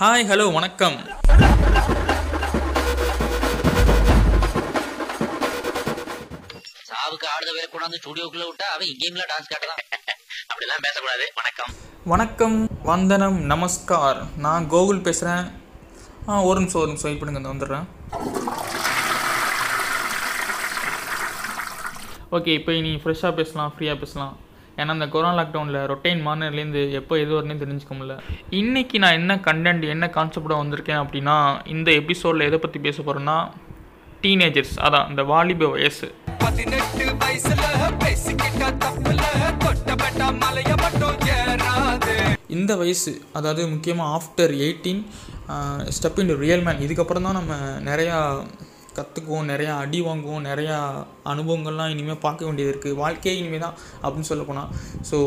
Hi hello வணக்கம். சாவுக்கு ஆடுத வேற கொண்டாந்து ஸ்டுடியோக்குள்ள விட்டா அவன் இங்கேயும்ல டான்ஸ் காட்டலாம். அப்படிலாம் பேசக்கூடாது. வணக்கம். வணக்கம். வந்தனம் நமஸ்கார். நான் கோகுல் பேசுகிறேன் ஆ ஒரு நிமிஷம் ஒரு நிமிஷம் வெயிட் பண்ணுங்க இந்த வந்துடுறேன். ஓகே இப்போ இனி ஃப்ரெஷ்ஷாக பேசலாம் ஃப்ரீயாக பேசலாம். ஏன்னா இந்த கொரோனா லாக்டவுனில் ரொட்டைன் மார்னர்லேருந்து எப்போ எது வரணும்னு தெரிஞ்சுக்க முடியல இன்றைக்கி நான் என்ன கண்டென்ட் என்ன கான்செப்டாக வந்திருக்கேன் அப்படின்னா இந்த எபிசோடில் எதை பற்றி பேச போகிறேன்னா டீனேஜர்ஸ் அதான் இந்த வாலிப வயசு. பதினெட்டு வயசுல பேசிக்கிட்ட தப்புல தொட்டப்பட்ட மலைய மட்டும் ஏறாது. இந்த வயசு அதாவது முக்கியமாக after eighteen step in real man இதுக்கப்புறம் தான் நம்ம நிறையா கற்றுக்குவோம் நிறையா அடி வாங்குவோம் நிறையா அனுபவங்கள்லாம் இனிமேல் பார்க்க வேண்டியது இருக்குது வாழ்க்கையே இனிமேல் தான் அப்படின்னு சொல்ல போனால் ஸோ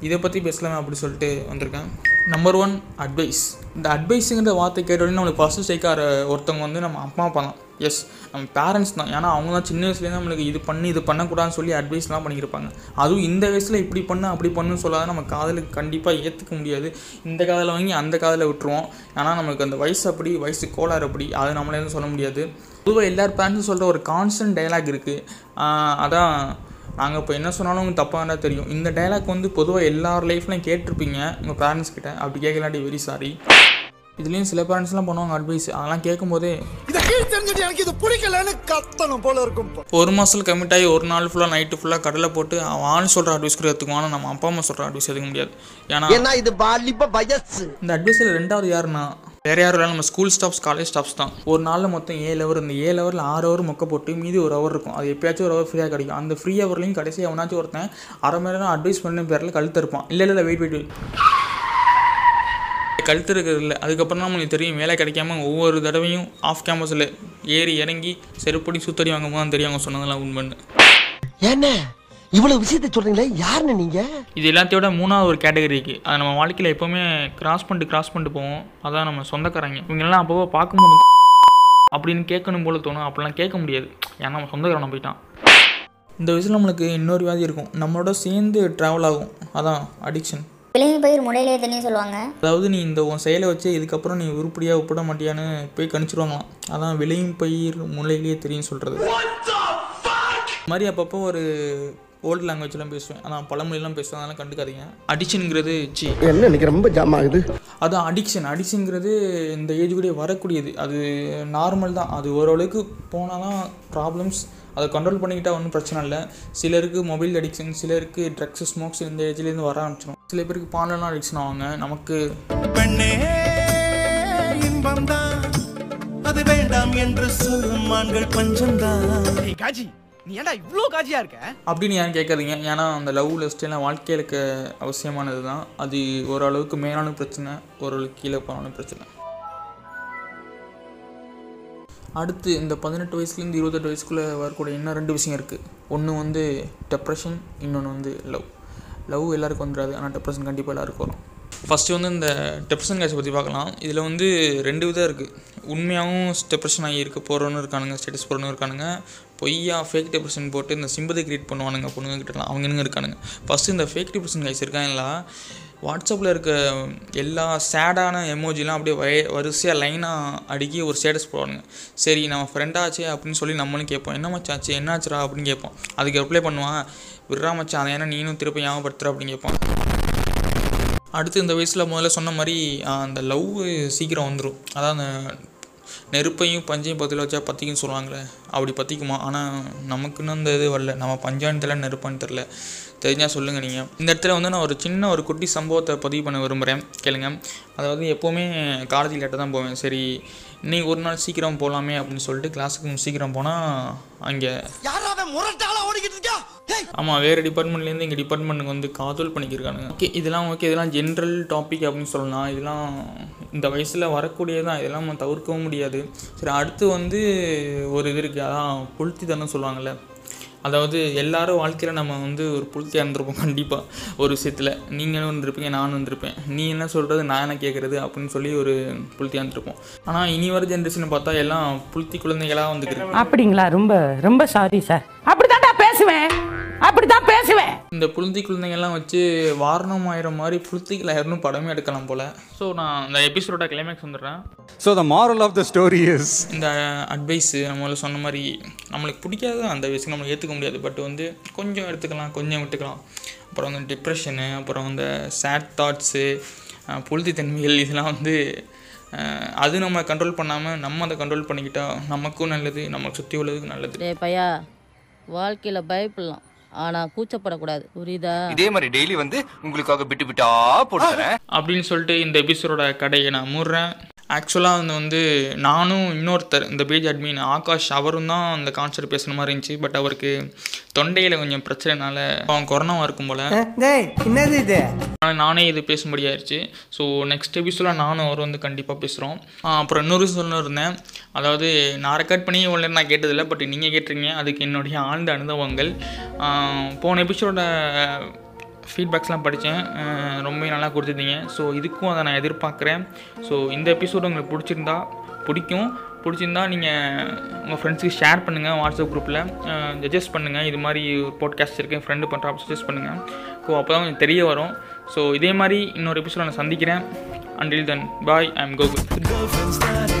இதை பற்றி பேசலாமே அப்படின்னு சொல்லிட்டு வந்திருக்கேன். நம்பர் ஒன் அட்வைஸ் இந்த அட்வைஸுங்கிற வார்த்தை கேட்டோடனே நம்மளுக்கு ஃபஸ்ட்டு சேர்க்கார ஒருத்தவங்க வந்து நம்ம அப்பா அப்பா தான். எஸ் நம்ம பேரண்ட்ஸ் தான். ஏன்னா அவங்க தான் சின்ன வயசுலேருந்து நம்மளுக்கு இது பண்ணி இது பண்ணக்கூடாதுன்னு சொல்லி அட்வைஸ்லாம் பண்ணியிருப்பாங்க. அதுவும் இந்த வயசில் இப்படி பண்ணு அப்படி பண்ணுன்னு சொல்லாத நம்ம காதலுக்கு கண்டிப்பாக ஏற்றுக்க முடியாது. இந்த காதில் வாங்கி அந்த காதில் விட்டுருவோம். ஏன்னா நமக்கு அந்த வயசு அப்படி வயசு கோளாறு அப்படி. அதை நம்மளே எதுவும் சொல்ல முடியாது. பொதுவாக எல்லார் பேரண்ட்ஸும் சொல்கிற ஒரு கான்ஸ்டன்ட் டைலாக் இருக்குது அதான் நாங்கள் இப்போ என்ன சொன்னாலும் உங்களுக்கு தப்பாக தான் தெரியும். இந்த டைலாக் வந்து பொதுவாக எல்லார் லைஃப்லையும் கேட்டிருப்பீங்க. உங்கள் பேரண்ட்ஸ் கிட்ட. அப்படி கேட்கலாட்டி வெரி சாரி இதுலேயும் சில பேரண்ட்ஸ்லாம் பண்ணுவாங்க அட்வைஸ் அதெல்லாம் கேட்கும்போதே இத கீழ் தெரிஞ்சுட்டு எனக்கு இது பிடிக்கலன்னு கத்தணும் போல இருக்கும் ஒரு மாதத்தில் கமிட் ஆகி ஒரு நாள் ஃபுல்லாக நைட்டு ஃபுல்லாக கடலை போட்டு அவன் ஆள் சொல்கிற அட்வைஸ் கூட எடுத்துக்குவான் ஆனால் நம்ம அப்பா அம்மா சொல்கிற அட்வைஸ் எடுக்க முடியாது. ஏன்னா இது வாலிப வயசு. இந்த அட்வைஸில் ரெண்டாவது யாருன்னா வேறு யாரும் இல்லை நம்ம ஸ்கூல் ஸ்டாஃப்ஸ் காலேஜ் ஸ்டாஃப்ஸ் தான். ஒரு நாளில் மொத்தம் ஏழு ஹவர் இந்த ஏழு ஹவரில் ஆறு ஹவர் மொக்க போட்டு மீதி ஒரு ஹவர் இருக்கும். அது எப்பயாச்சும் ஒரு ஹவர் ஃப்ரீயாக கிடைக்கும். அந்த ஃப்ரீ ஹவர்லையும் கடைசி அவனாச்சும் ஒருத்தன் அரை மணி நேரம் அட்வைஸ் பண்ண பேரில் கழுத்து இருப்பான் இல்லை இல்லை வெயிட் வெயிட் வெயிட் கழுத்து இருக்கிறது இல்லை அதுக்கப்புறம் நம்மளுக்கு தெரியும் வேலை கிடைக்காம ஒவ்வொரு தடவையும் ஆஃப் கேம்பஸில் ஏறி இறங்கி செருப்படி சுத்தடி வாங்கும் போது தான் தெரியும் அவங்க சொன்னதெல்லாம் உண்மைன்னு. என்ன இவ்வளவு விஷயத்தை சொல்றீங்களே யாருன்னு நீங்க? இது எல்லாத்தையோட மூணாவது ஒரு கேட்டகரி இருக்குது அது நம்ம வாழ்க்கையில் எப்போவுமே கிராஸ் பண்ணிட்டு கிராஸ் பண்ணிட்டு போவோம். அதான் நம்ம சொந்தக்காரங்க. இவங்கெல்லாம் அப்போவோ பார்க்கும்போது அப்படின்னு கேட்கணும் போல தோணும். அப்படிலாம் கேட்க முடியாது. ஏன்னா நம்ம சொந்தக்காரனை போயிட்டான். இந்த வயசில் நம்மளுக்கு இன்னொரு வியாதி இருக்கும். நம்மளோட சேர்ந்து ட்ராவல் ஆகும். அதான் அடிக்ஷன் விலங்கி பயிர் முளையிலே தண்ணி சொல்லுவாங்க. அதாவது நீ இந்த உன் செயலை வச்சு இதுக்கப்புறம் நீ உருப்படியாக ஒப்பிட மாட்டியான்னு போய் கணிச்சிருவாங்களாம். அதான் விளையும் பயிர் முளையிலேயே தெரியும் சொல்கிறது மாதிரி அப்பப்போ ஒரு ஓல்டு லாங்குவேஜ்லாம் பேசுவேன். அதான் பழமொழிலாம் பேசுவேன் அதெல்லாம் கண்டுக்காதீங்க. அடிக்ஷனுங்கிறது சி என்ன இன்னைக்கு ரொம்ப ஜாம் ஆகுது. அதான் அடிக்ஷன் அடிக்ஷனுங்கிறது இந்த ஏஜ் கூட வரக்கூடியது. அது நார்மல் தான். அது ஓரளவுக்கு போனால் தான் ப்ராப்ளம்ஸ் அதை கண்ட்ரோல் பண்ணிக்கிட்டா ஒன்றும் பிரச்சனை இல்லை. சிலருக்கு மொபைல் அடிக்ஷன் சிலருக்கு ட்ரக்ஸ் ஸ்மோக்ஸ் இந்த ஏஜ்லேருந்து வர ஆரம்பிச்சிடும் சில பேருக்கு பாலெல்லாம் அடிக்ஷன் ஆவாங்க. நமக்கு பெண்ணே இன்பம்தான் அது வேண்டாம் என்று சொல்லும் ஆண்கள் பஞ்சம்தான். காஜி நீ ஏன்டா இவ்ளோ காஜியா இருக்க? அப்படின்னு ஏன் கேட்காதீங்க. ஏன்னா அந்த லவ் லிஸ்ட்லாம் வாழ்க்கையிலுக்கு அவசியமானது தான். அது ஓரளவுக்கு மேலான பிரச்சனை ஓரளவுக்கு கீழே போனாலும் பிரச்சனை. அடுத்து இந்த பதினெட்டு வயசுலேருந்து இருபத்தெட்டு வயசுக்குள்ளே வரக்கூடிய இன்னும் ரெண்டு விஷயம் இருக்குது ஒன்று வந்து டெப்ரெஷன் இன்னொன்று வந்து லவ் லவ் எல்லாருக்கும் வந்துடாது. ஆனால் டெப்ரெஷன் கண்டிப்பாக எல்லாருக்கும் வரும். ஃபஸ்ட்டு வந்து இந்த டெப்ரெஷன் கேஸை பற்றி பார்க்கலாம். இதில் வந்து ரெண்டு விதம் இருக்குது உண்மையாகவும் டெப்ரெஷன் ஆகி இருக்க போகிறவனு இருக்கானுங்க ஸ்டேட்டஸ் போகிறவனு இருக்கானுங்க. பொய்யா ஃபேக் டிப்ரெஷன் போட்டு இந்த சிம்பதி கிரியேட் பண்ணுவானுங்க பொண்ணுங்க கிட்டலாம். அவங்க இருக்கானுங்க. ஃபஸ்ட்டு இந்த ஃபேக் டிப்ரெஷன் கைஸ் இருக்காங்களா? வாட்ஸ்அப்பில் இருக்க எல்லா சேடான எமோஜிலாம் அப்படியே வய வரிசையாக லைனாக அடுக்கி ஒரு ஸ்டேட்டஸ் போடுவாங்க சரி நம்ம ஃப்ரெண்டாச்சே அப்படின்னு சொல்லி நம்மளும் கேட்போம். என்ன மச்சாச்சு என்னாச்சுடா அப்படின்னு கேட்போம். அதுக்கு ரிப்ளை பண்ணுவான். விட்றா மச்சான் அதை ஏன்னா நீனும் திருப்பி ஞாபகப்படுத்துற அப்படின்னு கேட்பான். அடுத்து இந்த வயசில் முதல்ல சொன்ன மாதிரி அந்த லவ் சீக்கிரம் வந்துடும் அதான் அந்த நெருப்பையும் பஞ்சையும் பற்றில வச்சா பற்றிக்குன்னு சொல்லுவாங்களே அப்படி பற்றிக்குமா ஆனால் நமக்குன்னு அந்த இது வரல. நம்ம பஞ்சான்னு தெரில நெருப்பான்னு தெரில தெரிஞ்சால் சொல்லுங்கள் நீங்கள் இந்த இடத்துல வந்து நான் ஒரு சின்ன ஒரு குட்டி சம்பவத்தை பதிவு பண்ண விரும்புகிறேன் கேளுங்க. அதாவது எப்போவுமே காலேஜ் லேட்டாக தான் போவேன். சரி இன்னைக்கு ஒரு நாள் சீக்கிரம் போகலாமே அப்படின்னு சொல்லிட்டு கிளாஸுக்கு சீக்கிரம் போனால் அங்கே ஆமாம் வேறு டிபார்ட்மெண்ட்லேருந்து எங்கள் டிபார்ட்மெண்ட்டுக்கு வந்து காதல் பண்ணிக்கிருக்கானுங்க. ஓகே இதெல்லாம் ஓகே இதெல்லாம் ஜென்ரல் டாபிக் அப்படின்னு சொல்லலாம் இதெல்லாம் இந்த வயசில் வரக்கூடியதான் இதெல்லாம் தவிர்க்கவும் முடியாது. சரி அடுத்து வந்து ஒரு இது இருக்குது அதான் புழுத்தி தானே சொல்லுவாங்கள்ல அதாவது எல்லாரும் வாழ்க்கையில் நம்ம வந்து ஒரு புழுத்தியாக இருந்திருப்போம் கண்டிப்பாக ஒரு விஷயத்தில். நீங்களும் இருந்திருப்பீங்க நானும் இருந்திருப்பேன். நீ என்ன சொல்கிறது நான் என்ன கேட்குறது அப்படின்னு சொல்லி ஒரு புழுத்தியாக இருந்திருப்போம். ஆனால் இனி வர ஜென்ரேஷன் பார்த்தா எல்லாம் புழுத்தி குழந்தைகளாக வந்துக்கிட்டு அப்படிங்களா? ரொம்ப ரொம்ப சாரி சார் அப்படி அப்படித்தான் பேசுவேன். இந்த புழுந்தி குழந்தைங்கள்லாம் வச்சு வாரணம் ஆயிரம் மாதிரி புளுத்திகள் ஆயிரம்னு படமே எடுக்கலாம் போல். ஸோ நான் இந்த எபிசோட கிளைமேக்ஸ் வந்துடுறேன். So the moral of the story is இந்த அட்வைஸு நம்மள சொன்ன மாதிரி நம்மளுக்கு பிடிக்காத அந்த வயசுக்கு நம்மளுக்கு ஏற்றுக்க முடியாது. பட் வந்து கொஞ்சம் எடுத்துக்கலாம் கொஞ்சம் விட்டுக்கலாம். அப்புறம் வந்து டிப்ரெஷனு அப்புறம் இந்த சேட் தாட்ஸு புழுதி தன்மைகள் இதெல்லாம் வந்து அது நம்ம கண்ட்ரோல் பண்ணாமல் நம்ம அதை கண்ட்ரோல் பண்ணிக்கிட்டா நமக்கும் நல்லது நம்மளை சுற்றி உள்ளதுக்கு நல்லது. பையா வாழ்க்கையில பயப்படலாம். ஆனா கூச்சப்படக்கூடாது. புரியுதா? இதே மாதிரி டெய்லி வந்து உங்களுக்காக பிட்டு பிட்டா போட்டு தரேன் அப்படின்னு சொல்லிட்டு இந்த எபிசோடோட கடையை நான் மூடுறேன். ஆக்சுவலாக வந்து வந்து நானும் இன்னொருத்தர் இந்த பேஜ் அட்மின் ஆகாஷ் அவரும் தான் அந்த கான்செப்ட் பேசுன மாதிரி இருந்துச்சு. பட் அவருக்கு தொண்டையில் கொஞ்சம் பிரச்சனைனால அவன் கொரோனாவாக இருக்கும் போல். என்னது இது? ஆனால் நானே இது பேசும்படியாயிருச்சு ஸோ நெக்ஸ்ட் எபிசோடில் நானும் அவர் வந்து கண்டிப்பாக பேசுகிறோம் அப்புறம் இன்னொரு சொல்லணும் இருந்தேன். அதாவது நான் ரெக்கார்ட் பண்ணி இவ்வளோ நேரம் நான் கேட்டதில்லை பட் நீங்கள் கேட்டிருக்கீங்க. அதுக்கு என்னுடைய ஆழ்ந்த அனுபவங்கள். போன எபிசோட ஃபீட்பேக்ஸ்லாம் படித்தேன் ரொம்ப நல்லா கொடுத்துருந்தீங்க ஸோ இதுக்கும் அதை நான் எதிர்பார்க்குறேன். ஸோ இந்த எபிசோடு உங்களுக்கு பிடிச்சிருந்தா பிடிக்கும். பிடிச்சிருந்தா நீங்கள் உங்கள் ஃப்ரெண்ட்ஸுக்கு ஷேர் பண்ணுங்கள் வாட்ஸ்அப் குரூப்பில் சஜஸ்ட் பண்ணுங்கள் இது மாதிரி போட்காஸ்ட் இருக்குது ஃப்ரெண்டு பண்ணுறா சஜஸ்ட் பண்ணுங்கள் ஸோ அப்போ தான் கொஞ்சம் தெரிய வரும். ஸோ இதே மாதிரி இன்னொரு எபிசோட நான் சந்திக்கிறேன். Until then bye I am Gokul